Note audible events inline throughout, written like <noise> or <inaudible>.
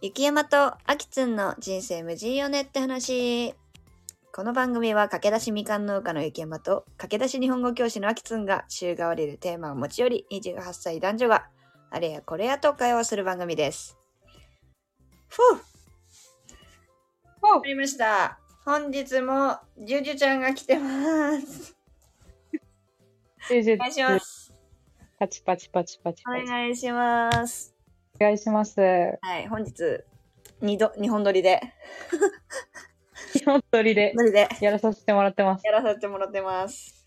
雪山とあきつんの人生無人よねって話。この番組は駆け出しみかん農家の雪山と駆け出し日本語教師のあきつんが週替わりでテーマを持ち寄り28歳男女があれやこれやと会話をする番組です。ふうほうありました。本日もジュジュちゃんが来てます。おお願いします。パチパチパチパチお。願いします。お願いします。はい、本日、二度、日本撮りで、<laughs> 日本撮りででやらさせてもらってます。やらさせてもらってます。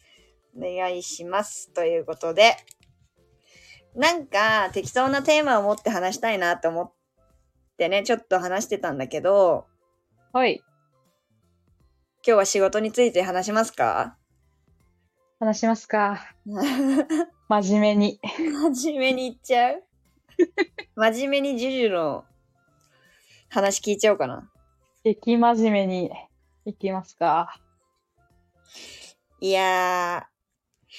お願いします。ということで、なんか適当なテーマを持って話したいなと思ってね、ちょっと話してたんだけど、はい。今日は仕事について話しますか？話しますか。真 <laughs> 真面目に。面目に言っちゃう？<laughs> 真面目にジュジュの話聞いちゃおうかな。激真面目にいきますか。いやー、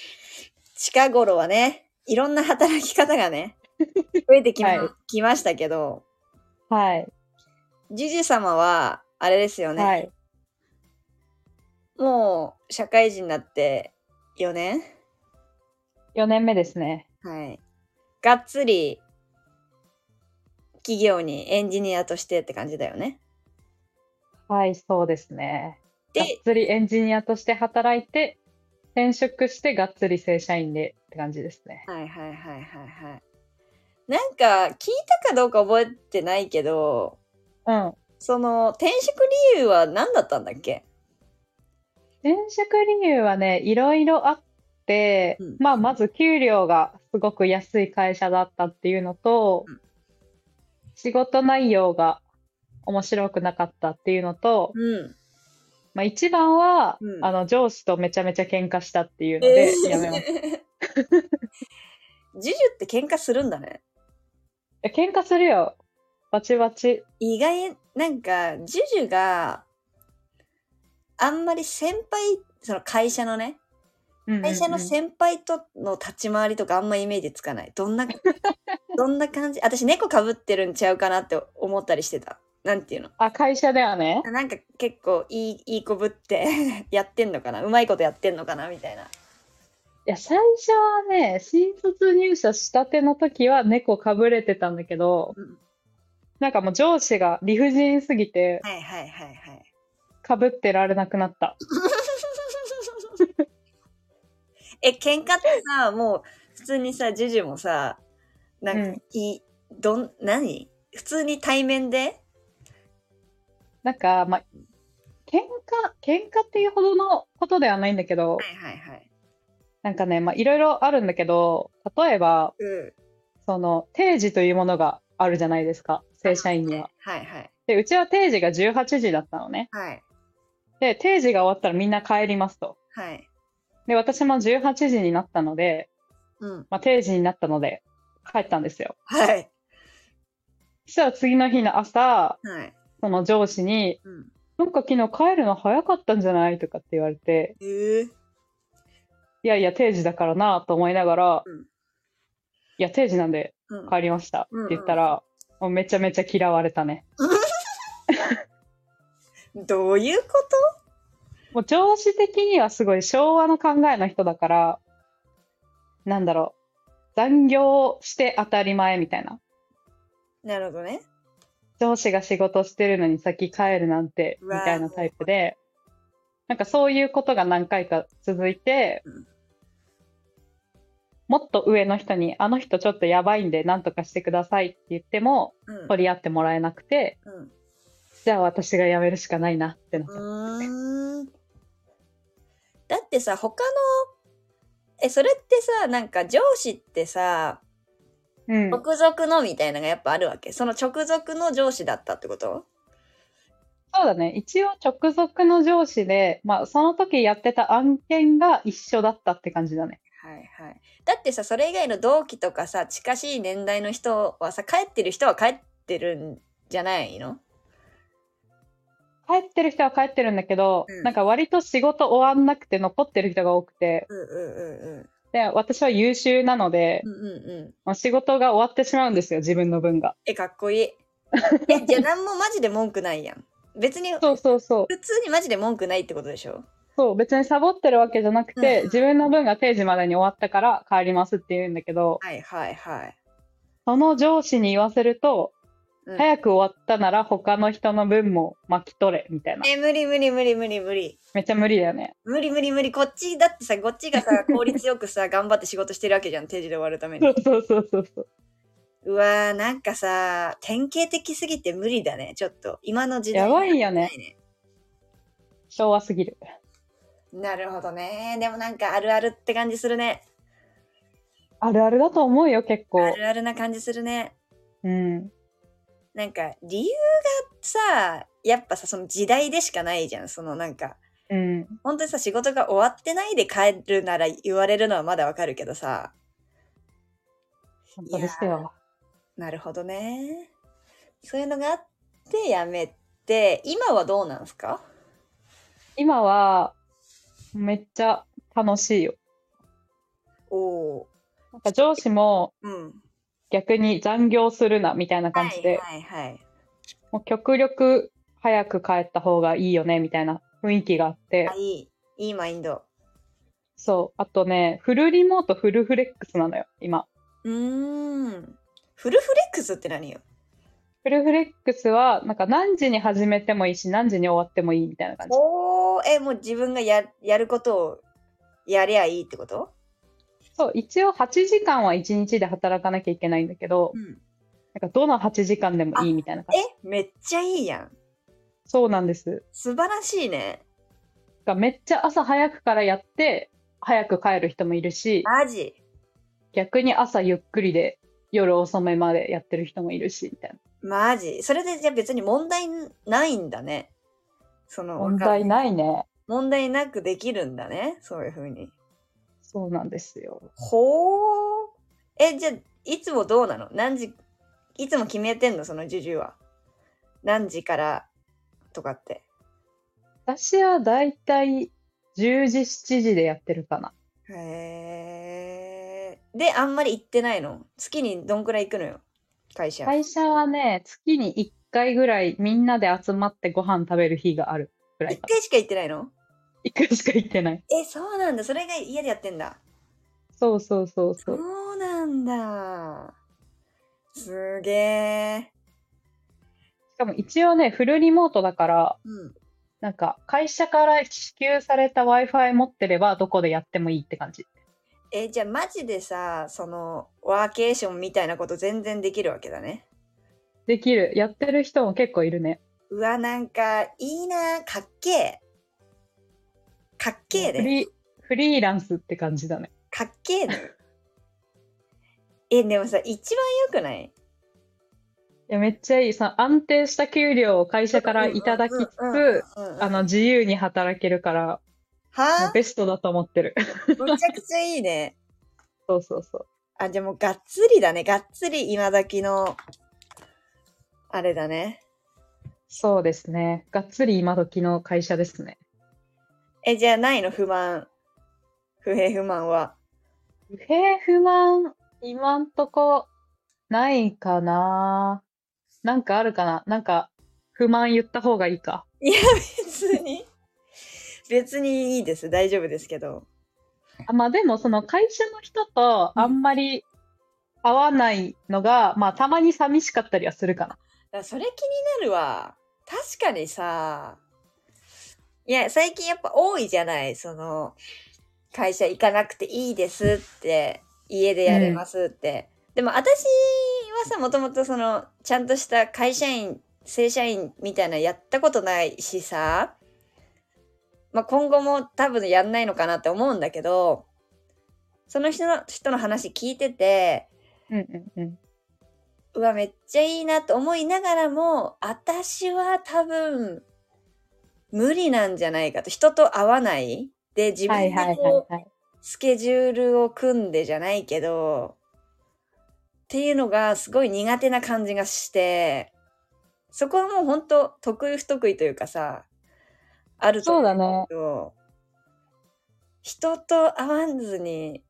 近頃はね、いろんな働き方がね、<laughs> 増えてきま,、はいきましたけど、はい。ジュジュ様は、あれですよね。はい。もう、社会人になって4年？4年目ですね。はい。がっつり、企業にエンジニアとしてって感じだよね。はい、そうですね。がっで、つりエンジニアとして働いて、転職してがっつり正社員でって感じですね。はいはいはいはいはい。なんか、聞いたかどうか覚えてないけど、うん。その、転職理由は何だったんだっけ？転職理由はね、いろいろあって、うんまあ、まず給料がすごく安い会社だったっていうのと、うん仕事内容が面白くなかったっていうのと、うん。まあ、一番は、うんあの、上司とめちゃめちゃ喧嘩したっていうので、やめます。ジュジュって喧嘩するんだね。え喧嘩するよ。バチバチ。意外、なんか、ジュジュが、あんまり先輩、その会社のね、会社の先輩との立ち回りとかあんまイメージつかない。どんな、<laughs> どんな感じ？私猫かぶってるんちゃうかなって思ったりしてた。なんていうの？あ、会社ではね。なんか結構いい、いい子ぶって <laughs> やってんのかな？うまいことやってんのかなみたいな。いや、最初はね、新卒入社したての時は猫かぶれてたんだけど、うんなんかもう上司が理不尽すぎて、はいはいはいはい。かぶってられなくなった。<laughs> え、喧嘩ってさ、もう普通にさ、ジュジュもさ、なんかどん、何？普通に対面で？なんか、まあ、喧嘩、喧嘩っていうほどのことではないんだけど、はいはいはい。なんかね、まあ、いろいろあるんだけど、例えば、うん。その、定時というものがあるじゃないですか、正社員には。はいはい。で、うちは定時が18時だったのね。はい。で、定時が終わったらみんな帰りますと。はい。で、私も18時になったので、うん。まあ、定時になったので、帰ったんですよ。はい。そしたら次の日の朝、はい。その上司に、うん。なんか昨日帰るの早かったんじゃないとかって言われて、えー、いやいや、定時だからなと思いながら、うんいや、定時なんでうん。帰りましたって言ったら、もうめちゃめちゃ嫌われたね。<laughs> どういうこもう上司的にはすごい昭和の考えの人だから、なんだろう、残業して当たり前みたいな。となるほどね。上司が仕事してるのに先帰るなんて、みたいなタイプで、なんかそういうことが何回か続いて、うんもっと上の人に、あの人ちょっとやばいんで何とかしてくださいって言っても、うん。取り合ってもらえなくて、うん。じゃあ私が辞めるしかないなってなった。うーん。だってさ、他の、え、それってさ、なんか上司ってさ、うん。直属のみたいなのがやっぱあるわけ？その直属の上司だったってこと？そうだね。一応直属の上司で、まあその時やってた案件が一緒だったって感じだね。はいはい。だってさ、それ以外の同期とかさ、近しい年代の人はさ、帰ってる人は帰ってるんじゃないの？帰ってる人は帰ってるんだけど、うんなんか割と仕事終わんなくて残ってる人が多くて、うんうんうんうん。で、私は優秀なのでう、んうんうん。まあ仕事が終わってしまうんですよ、自分の分が。え、かっこいい。<laughs> え、じゃあ何もマジで文句ないやん。別に、そうそうそう。普通にマジで文句ないってことでしょ？そう、別にサボってるわけじゃなくて、うん自分の分が定時までに終わったから帰りますって言うんだけど、はいはいはい。その上司に言わせると、うん早く終わったなら他の人の分も巻き取れ、みたいな。え、無理無理無理無理無理。めっちゃ無理だよね。無理無理無理。こっちだってさ、こっちがさ、<laughs> 効率よくさ、頑張って仕事してるわけじゃん。定時で終わるためにそう。そうそうそうそう。うわー、なんかさ、典型的すぎて無理だね。ちょっと。今の時代。やばいよねね。昭和すぎる。なるほどね。でもなんかあるあるって感じするね。あるあるだと思うよ、結あ構。るあるな感じするね。うん。なんか理由がさ、やっぱさ、その時代でしかないじゃん。そのなんか、うん。本当にさ、仕事が終わってないで帰るなら言われるのはまだわかるけどさ。本当ですよ。なるほどね。そういうのがあってやめて、今はどうなんすか？今は、めっちゃ楽しいよ。おおなんか上司もー。うん。逆に残業するな、みたいな感じで、はいはいはい。もう極力早く帰った方がいいよね、みたいな雰囲気があってあ、、いい。いいマインド。そう。あとね、フルリモート、フルフレックスなのよ、今。うーん。フルフレックスって何よ？フルフレックスは、なんか何時に始めてもいいし、何時に終わってもいいみたいな感じ。おー、え、もう自分がややることをやりゃいいってこと？そう、一応8時間は1日で働かなきゃいけないんだけど、ん。なんかどの8時間でもいいみたいな感じ。え、めっちゃいいやん。そうなんです。素晴らしいね。がめっちゃ朝早くからやって、早く帰る人もいるし、マジ。逆に朝ゆっくりで夜遅めまでやってる人もいるし、みたいな。マジ。それでじゃあ別に問題ないんだね。その、問題ないね。問題なくできるんだね。そういうふうに。そうなんですよ。ほー。え、じゃあ、いつもどうなの？何時、いつも決めてんの？そのジュジュは。何時からとかって。私はだいたい10時、7時でやってるかな。へー。で、あんまり行ってないの？月にどんくらい行くのよ？会社。会社はね、月に1回ぐらいみんなで集まってご飯食べる日があるぐらいか一回しか行ってないの？な。1回しか行ってない。え、そうなんだ。それが家でやってんだ。そうそうそうそ。そううなんだ。すげえ。しかも一応ね、フルリモートだから、うん。なんか会社から支給された Wi-Fi 持ってればどこでやってもいいって感じ。え、じゃあマジでさ、その、ワーケーションみたいなこと全然できるわけだね。できる。やってる人も結構いるね。うわ、なんか、いいな、かっけえ。かっけえね。フリー、フリーランスって感じだね。かっけえね。え、でもさ、一番良くない？いや、めっちゃいい。その安定した給料を会社からいただきつつ、うんうんうんうんあの、自由に働けるから、もはうベストだと思ってる。あめちゃくちゃいいね。<laughs> そうそうそう。あ、じゃあもうがっつりだね。がっつり今時の、あれだね。そうですね。がっつり今時の会社ですね。え、じゃあないの不満。不平不満は。不平不満、今んとこ、ないかな。なんかあるかななんか、不満言った方がいいか。いや、別に。別にいいです。大丈夫ですけど。あまあでも、その会社の人とあんまり合わないのが、まあたまに寂しかったりはするかな。だからそれ気になるわ。確かにさ、いや、最近やっぱ多いじゃない。その、会社行かなくていいですって、家でやれますって。でも私はさ、もともとその、ちゃんとした会社員、正社員みたいなのやったことないしさ、まあ、今後も多分やんないのかなって思うんだけど、その人の人の話聞いてて、うんうんうん。うわ、めっちゃいいなと思いながらも、私は多分、無理なんじゃないかと。人と会わない？で、自分はいはいはいでこう、はい。スケジュールを組んでじゃないけど、っていうのがすごい苦手な感じがして、そこはもう本当得意不得意というかさ、あると思だね。けど、人と会わずに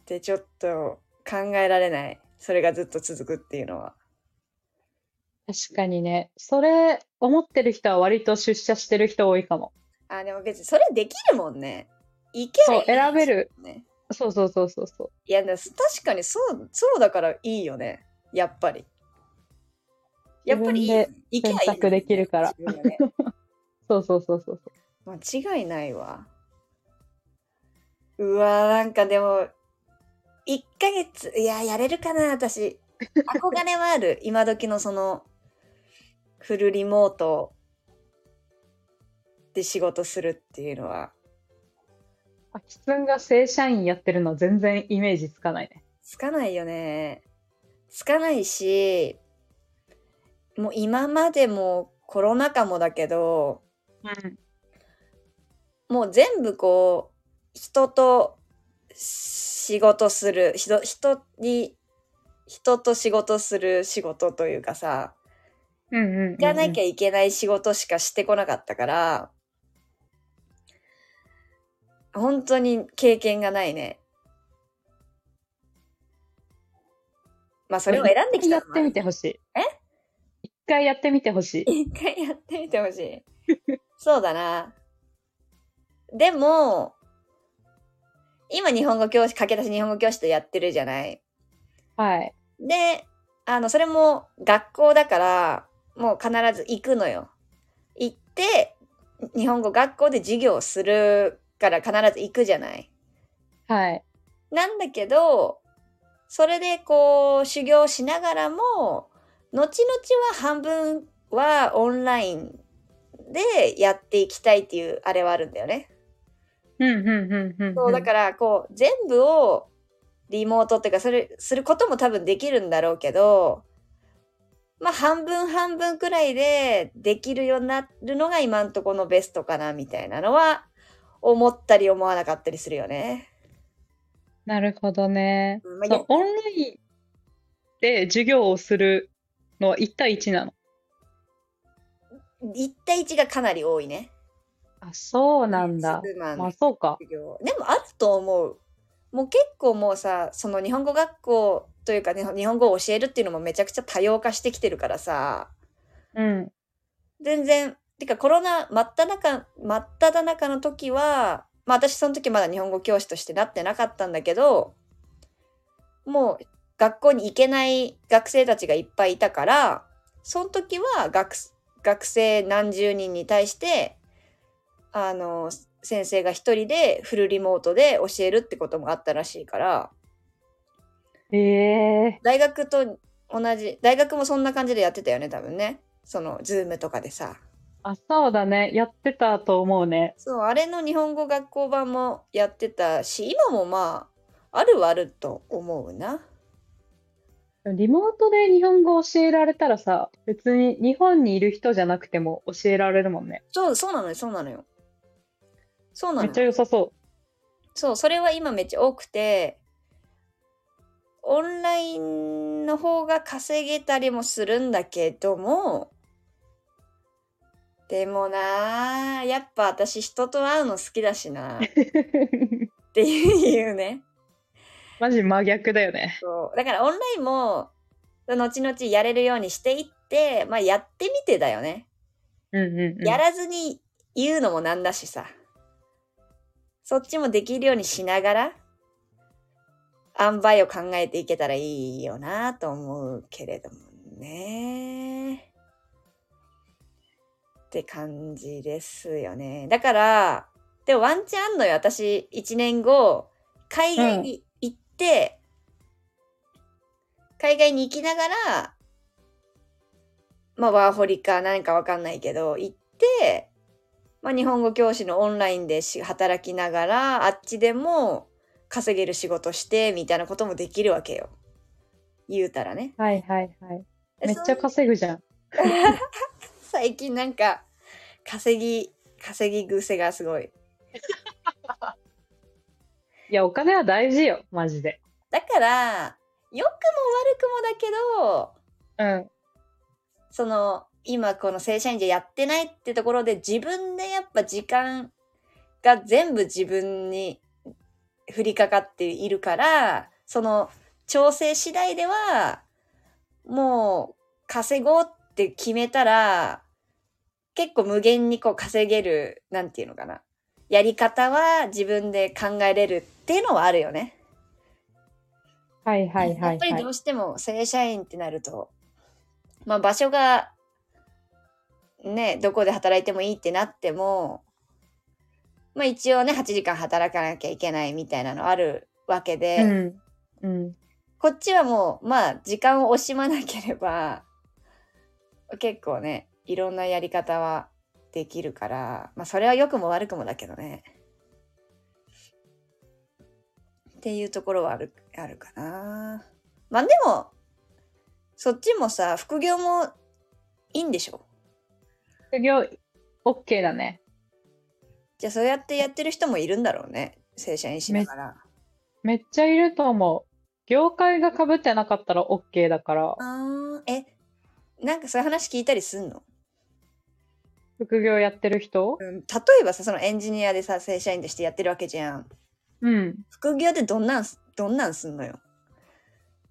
ってちょっと考えられない。それがずっと続くっていうのは。確かにね。それ、思ってる人は割と出社してる人多いかも。あ、でも別にそれできるもんね。いけそう、選べる。ね。そうそうそうそうそう。いや、確かにそう、そうだからいいよね。やっぱり。やっぱりいいいけばいい選択できるからね <laughs> そうそうそうそうそう。間違いないわ。うわーなんかでも、1ヶ月、いや、やれるかな、私。<laughs> 憧れはある。今時のその、フルリモートで仕事するっていうのは、あきつんが正社員やってるの全然イメージつかないね。つかないよね。つかないし、もう今までもコロナ禍もだけど、うん。もう全部こう、人と仕事する、人、人に、人と仕事する仕事というかさ、うんうんうんうん。行かなきゃいけない仕事しかしてこなかったから、本当に経験がないね。まあそれを選んできたやってみてほしい。え？一回やってみてほしい。一回やってみてほしい。<laughs> そうだな。でも、今日本語教師、駆け出し日本語教師とやってるじゃない。はい。で、あの、それも学校だから、もう必ず行くのよ。行って、日本語学校で授業をするから必ず行くじゃない。はい。なんだけど、それでこう、修行しながらも、後々は半分はオンラインでやっていきたいっていうあれはあるんだよね。そう、だからこう、全部をリモートっていうか、それ、することも多分できるんだろうけど、まあ半分半分くらいでできるようになるのが今んとこのベストかなみたいなのは思ったり思わなかったりするよね。なるほどね。うんまあオンラインで授業をするのは1対1なの？1対1がかなり多いね。あ、そうなんだ。まあそうか。でもあると思う。もう結構もうさ、その日本語学校というか、ね、日本語を教えるっていうのもめちゃくちゃ多様化してきてるからさ、うん。全然、てかコロナ真っ只中、真っ只中の時は、まあ私その時まだ日本語教師としてなってなかったんだけど、もう学校に行けない学生たちがいっぱいいたから、その時は学学生何十人に対して、あの、先生が一人でフルリモートで教えるってこともあったらしいから、ええ大学と同じ、大学もそんな感じでやってたよね、多分ね。その、ズームとかでさ。あ、そうだね。やってたと思うね。そう、あれの日本語学校版もやってたし、今もまあ、あるはあると思うな。リモートで日本語教えられたらさ、別に日本にいる人じゃなくても教えられるもんね。そう、そうなのよ、そうなのよ。そうなのめっちゃ良さそそう、それは今めっちゃ多くて、オンラインの方が稼げたりもするんだけども、でもなあやっぱ私人と会うの好きだしな <laughs> っう。ていうね。マジ真逆だよね。そう。だからオンラインも、後々やれるようにしていって、まあやってみてだよね。うんうんうん。やらずに言うのもなんだしさ。そっちもできるようにしながら、塩梅を考えていけたらいいよなと思うけれどもね。って感じですよね。だから、でもワンチャンあんのよ。私、一年後、海外に行って、海外に行きながら、まあ、ワーホリか何かわかんないけど、行って、まあ、日本語教師のオンラインでし働きながら、あっちでも稼げる仕事して、みたいなこともできるわけよ。言うたらね。はいはいはい。めっちゃ稼ぐじゃん。<laughs> 最近なんか、稼ぎ、稼ぎ癖がすごい。<laughs> いや、お金は大事よ、マジで。だから、良くも悪くもだけど、うん。その、今この正社員じゃやってないってところで自分でやっぱ時間が全部自分に降りかかっているから、その調整次第では、もう稼ごうっって決めたら、結構無限にこう稼げる、なんていうのかな。やり方は自分で考えれるっていうのはあるよね。はいはいはい、はい。やっぱりどうしても正社員ってなると、まあ場所がね、どこで働いてもいいってなっても、まあ一応ね、8時間働かなきゃいけないみたいなのあるわけで、うん。うん。こっちはもう、まあ時間を惜しまなければ、結構ね、いろんなやり方はできるから、まあそれは良くも悪くもだけどね。っていうところはある、あるかな。まあでも、そっちもさ、副業もいいんでしょ？副業、OK だね。じゃあそうやってやってる人もいるんだろうね。正社員しながら。めっちゃいると思う。業界が被ってなかったら OK だから、あーえ、なんかそういう話聞いたりすんの？副業やってる人？うん、例えばさ、そのエンジニアでさ、正社員としてやってるわけじゃん。うん。副業でどんなんす、どんなんすんのよ？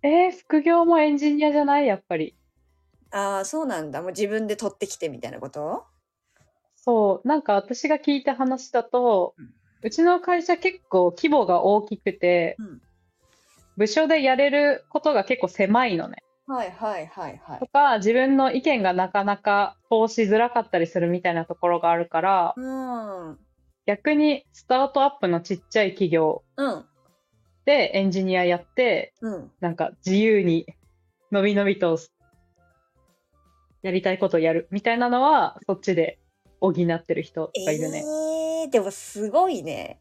えー、副業もエンジニアじゃない？やっぱり。ああ、そうなんだ。もう自分で取ってきてみたいなこと？そう。なんか私が聞いた話だと、うんうちの会社結構規模が大きくて、うん部署でやれることが結構狭いのね。はいはいはいはいと。か、自分の意見がなかなか通しづらかったりするみたいなところがあるから、うん。逆にスタートアップのちっちゃい企業うん。でエンジニアやって、うん。なんか自由にのびのびとやりたいことをやるみたいなのは、そっちで補ってる人がいるね。えー、でもすごいね。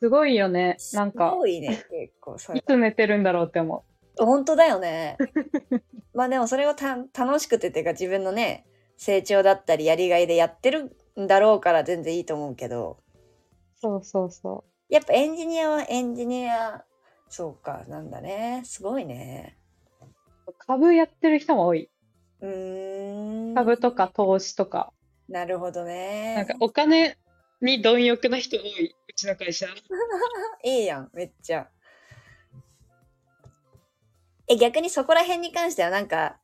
すごいよね。なんかす、ごいね、結構それい。つ寝てるんだろうって思本当だよね。<laughs> まあでもそれをた楽しくてっていうか自分のね、成長だったりやりがいでやってるんだろうから全然いいと思うけど、う。そうそうそやっぱエンジニアはエンジニア、そうか、なんだね。すごいね。う。株やってる人も多い。うーん。株とか投資とか。なるほどね。なんかお金に貪欲な人多い。うちの会社。<laughs> いいやん、めっちゃ。え、逆にそこら辺に関してはなんか、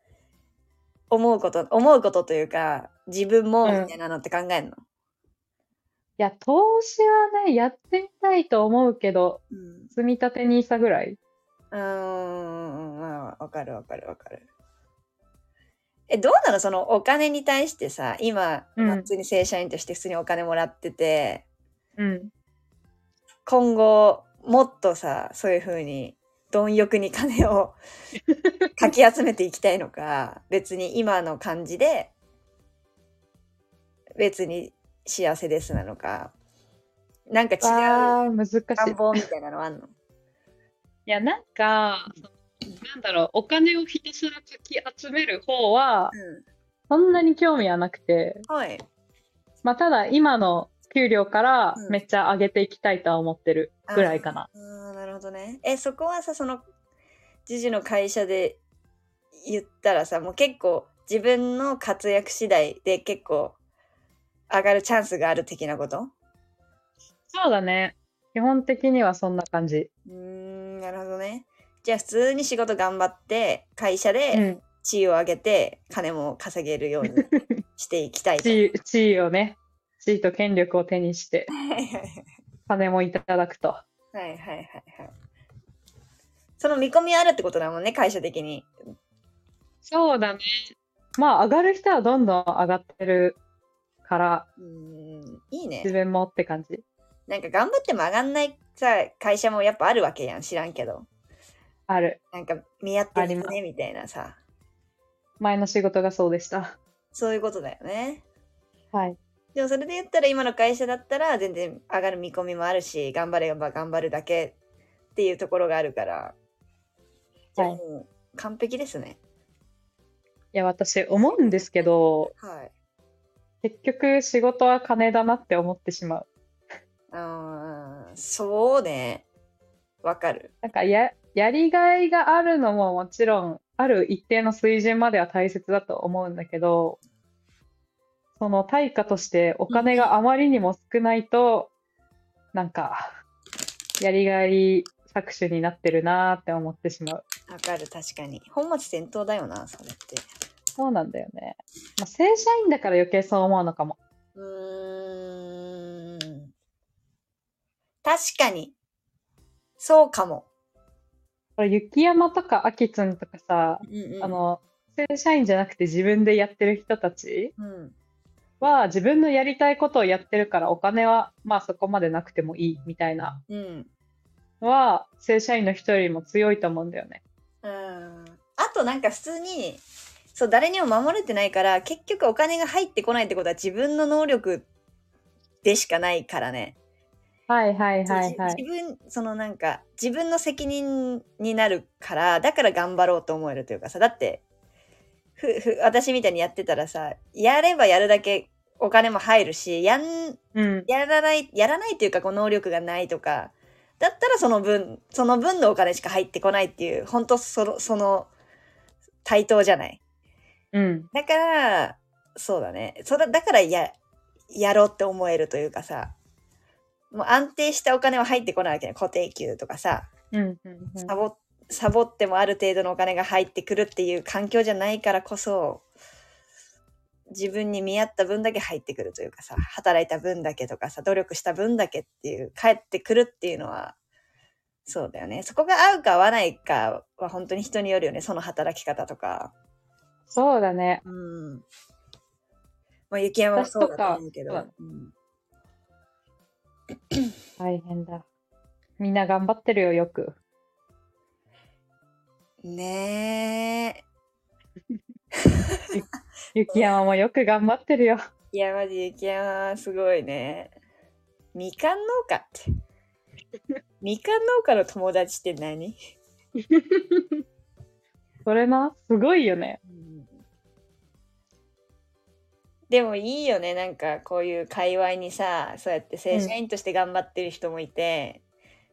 思うこと、思うことというか、自分もうんみたいなのって考えんの、いや、投資はね、やってみたいと思うけど、うん、積み立て NISA ぐらいうーん、まあわかるわかるわかる。え、どうなの？そのお金に対してさ、今、うん。まあ普通に正社員として普通にお金もらってて、うん。今後、もっとさ、そういう風に、貪欲に金を <laughs> かき集めていきたいのか、別に今の感じで、別に幸せですなのか、なんか違う難しい。願望みたいなのあんの？いや、なんか、なんだろう、お金をひたすらかき集める方は、うそんなに興味はなくて、ん。はい。まあ、ただ今の給料からうんめっちゃ上げていきたいとは思ってるぐらいかな。あーなるほどね。え、そこはさ、その、ジジの会社で言ったらさ、もう結構自分の活躍次第で結構上がるチャンスがある的なこと？そうだね。基本的にはそんな感じ。うーん、なるほどね。じゃあ普通に仕事頑張って、会社うでん。地位を上げて、金も稼げるように <laughs> していきたいと。地位、地位をね、地位と権力を手にして、金もいただくと。はいはいはいはい。その見込みあるってことだもんね、会社的に。そうだね。まあ、上がる人はどんどん上がってるから、うーん、いいね自。分もって感じ。なんか頑張っても上がんないさ、会社もやっぱあるわけやん、知らんけど。ある。なんか見合ってるね、みたいなさ。前の仕事がそうでした。そういうことだよね。はい。でもそれで言ったら今の会社だったら全然上がる見込みもあるし、頑張れば頑張るだけっていうところがあるから。じゃあはいもう完璧ですね。いや、私思うんですけど、はい。結局仕事は金だなって思ってしまう。あーそうね。わかる。なんかや、やりがいがあるのももちろん、ある一定の水準までは大切だと思うんだけど、その対価としてお金があまりにも少ないと、なんか、やりがい搾取になってるなーって思ってしまう。わかる、確かに。本末転倒だよな、それって。そうなんだよね。まあ、正社員だから余計そう思うのかも。うーん。確かに。そうかも。雪山とかあきつんとかさ、うんうんあ、の、正社員じゃなくて自分でやってる人たちうん。は自分のやりたいことをやってるからお金はまあそこまでなくてもいいみたいなうん。のは正社員の人よりも強いと思うんだよね。うん。あとなんか普通に、そう、誰にも守れてないから、結局お金が入ってこないってことは自分の能力でしかないからね。はいはいはいはい。じ自分、そのなんか、自分の責任になるから、だから頑張ろうと思えるというかさ、だって、ふ、ふ、私みたいにやってたらさ、やればやるだけお金も入るし、やん、うん。やらない、やらないというか、こう能力がないとか、だったらその分、その分のお金しか入ってこないっていう、本当その、その、対等じゃない。うん。だから、そうだね。そうだ、だからや、やろうって思えるというかさ、もう安定したお金は入ってこないわけね。固定給とかさ、うん。うんうんサボ、サボってもある程度のお金が入ってくるっていう環境じゃないからこそ、自分に見合った分だけ入ってくるというかさ、働いた分だけとかさ、努力した分だけっていう、返ってくるっていうのは、そうだよね。そこが合うか合わないかは本当に人によるよね。その働き方とか。そうだね。うん。まあ、雪山もそうだと思うけど。うん <clears throat> 大変だ。みんな頑張ってるよ、よく。ねえ。<laughs> 雪山もよく頑張ってるよ。いや、マジ雪山すごいね。みかん農家って。みかん農家の友達って何、<laughs> それな、すごいよね。でもいいよね。なんかこういう界隈にさ、そうやって正社員として頑張ってる人もいて、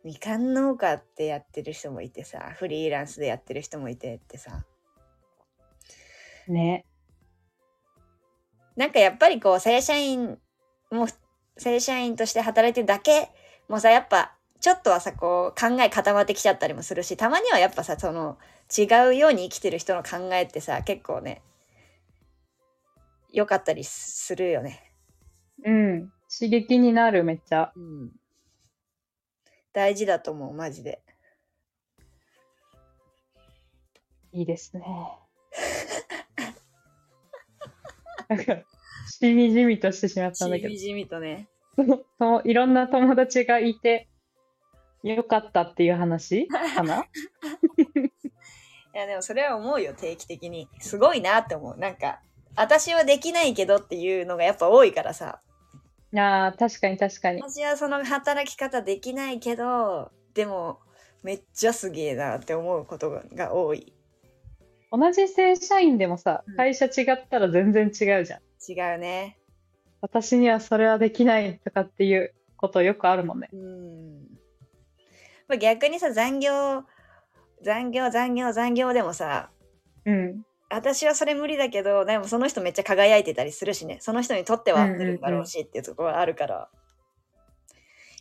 みかん農家ってやってる人もいてさ、フリーランスでやってる人もいてってさ。ね。なんかやっぱりこう正社員もう正社員として働いてるだけもうさやっぱちょっとはさこう考え固まってきちゃったりもするしたまにはやっぱさその違うように生きてる人の考えってさ結構ね良かったりするよね。うん。刺激になる、めっちゃ。うん。大事だと思うマジで。いいですね。なんか、しみじみとしてしまったんだけどしみ。じみとね。そのそのいろんな友達がいて、よかったっていう話？かな？<laughs> いやでもそれは思うよ定期的に。すごいなって思う。なんか私はできないけどっていうのがやっぱ多いからさ。ああ、確かに確かに。私はその働き方できないけど、でも、めっちゃすげえなって思うことがが多い。同じ正社員でもさうん、会社違ったら全然違うじゃん。違うね。私にはそれはできないとかっていうことよくあるもんね。うん。まあ、逆にさ、残業、残業、残業、残業でもさ、うん。私はそれ無理だけど、でもその人めっちゃ輝いてたりするしね。その人にとっては合ってるんだろうしっていうところがあるから。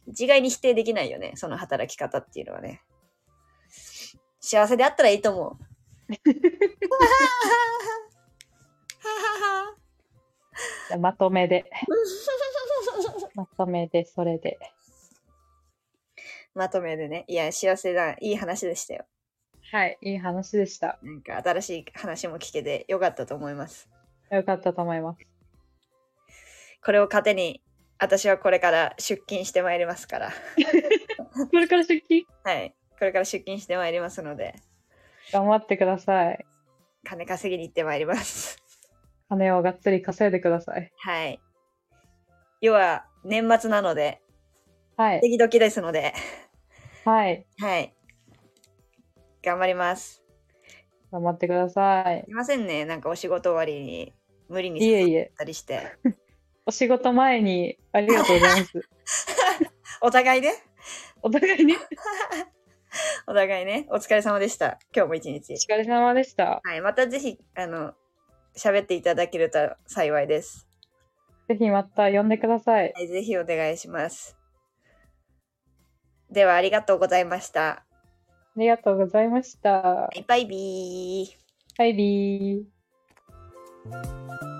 一概に否定できないよね。その働き方っていうのはね。幸せであったらいいと思う。<laughs> まとめで。<laughs> まとめで、それで。まとめでね。いや、幸せだ。いい話でしたよ。はい、いい話でした。なんか新しい話も聞けてよかったと思います。よかったと思います。これを糧に、私はこれから出勤してまいりますから。<laughs> これから出勤？はい。これから出勤してまいりますので、頑張ってください。金稼ぎに行ってまいります。金をがっつり稼いでください。はい。要は、年末なので、はい。ドキドキですので、はい。はい。頑張ります。頑張ってください。すいませんね。なんかお仕事終わりに無理にいえいえたりして。お仕事前にありがとうございます。<laughs> お互いね。お互いに？<laughs> お互いね。お疲れ様でした。今日も一日お。疲れ様でした。はい。またぜひ、あの、喋っていただけると幸いです。ぜひまた呼んでください。はい。ぜひお願いします。では、ありがとうございました。ありがとうございました。バイバイビー。バイビー。す。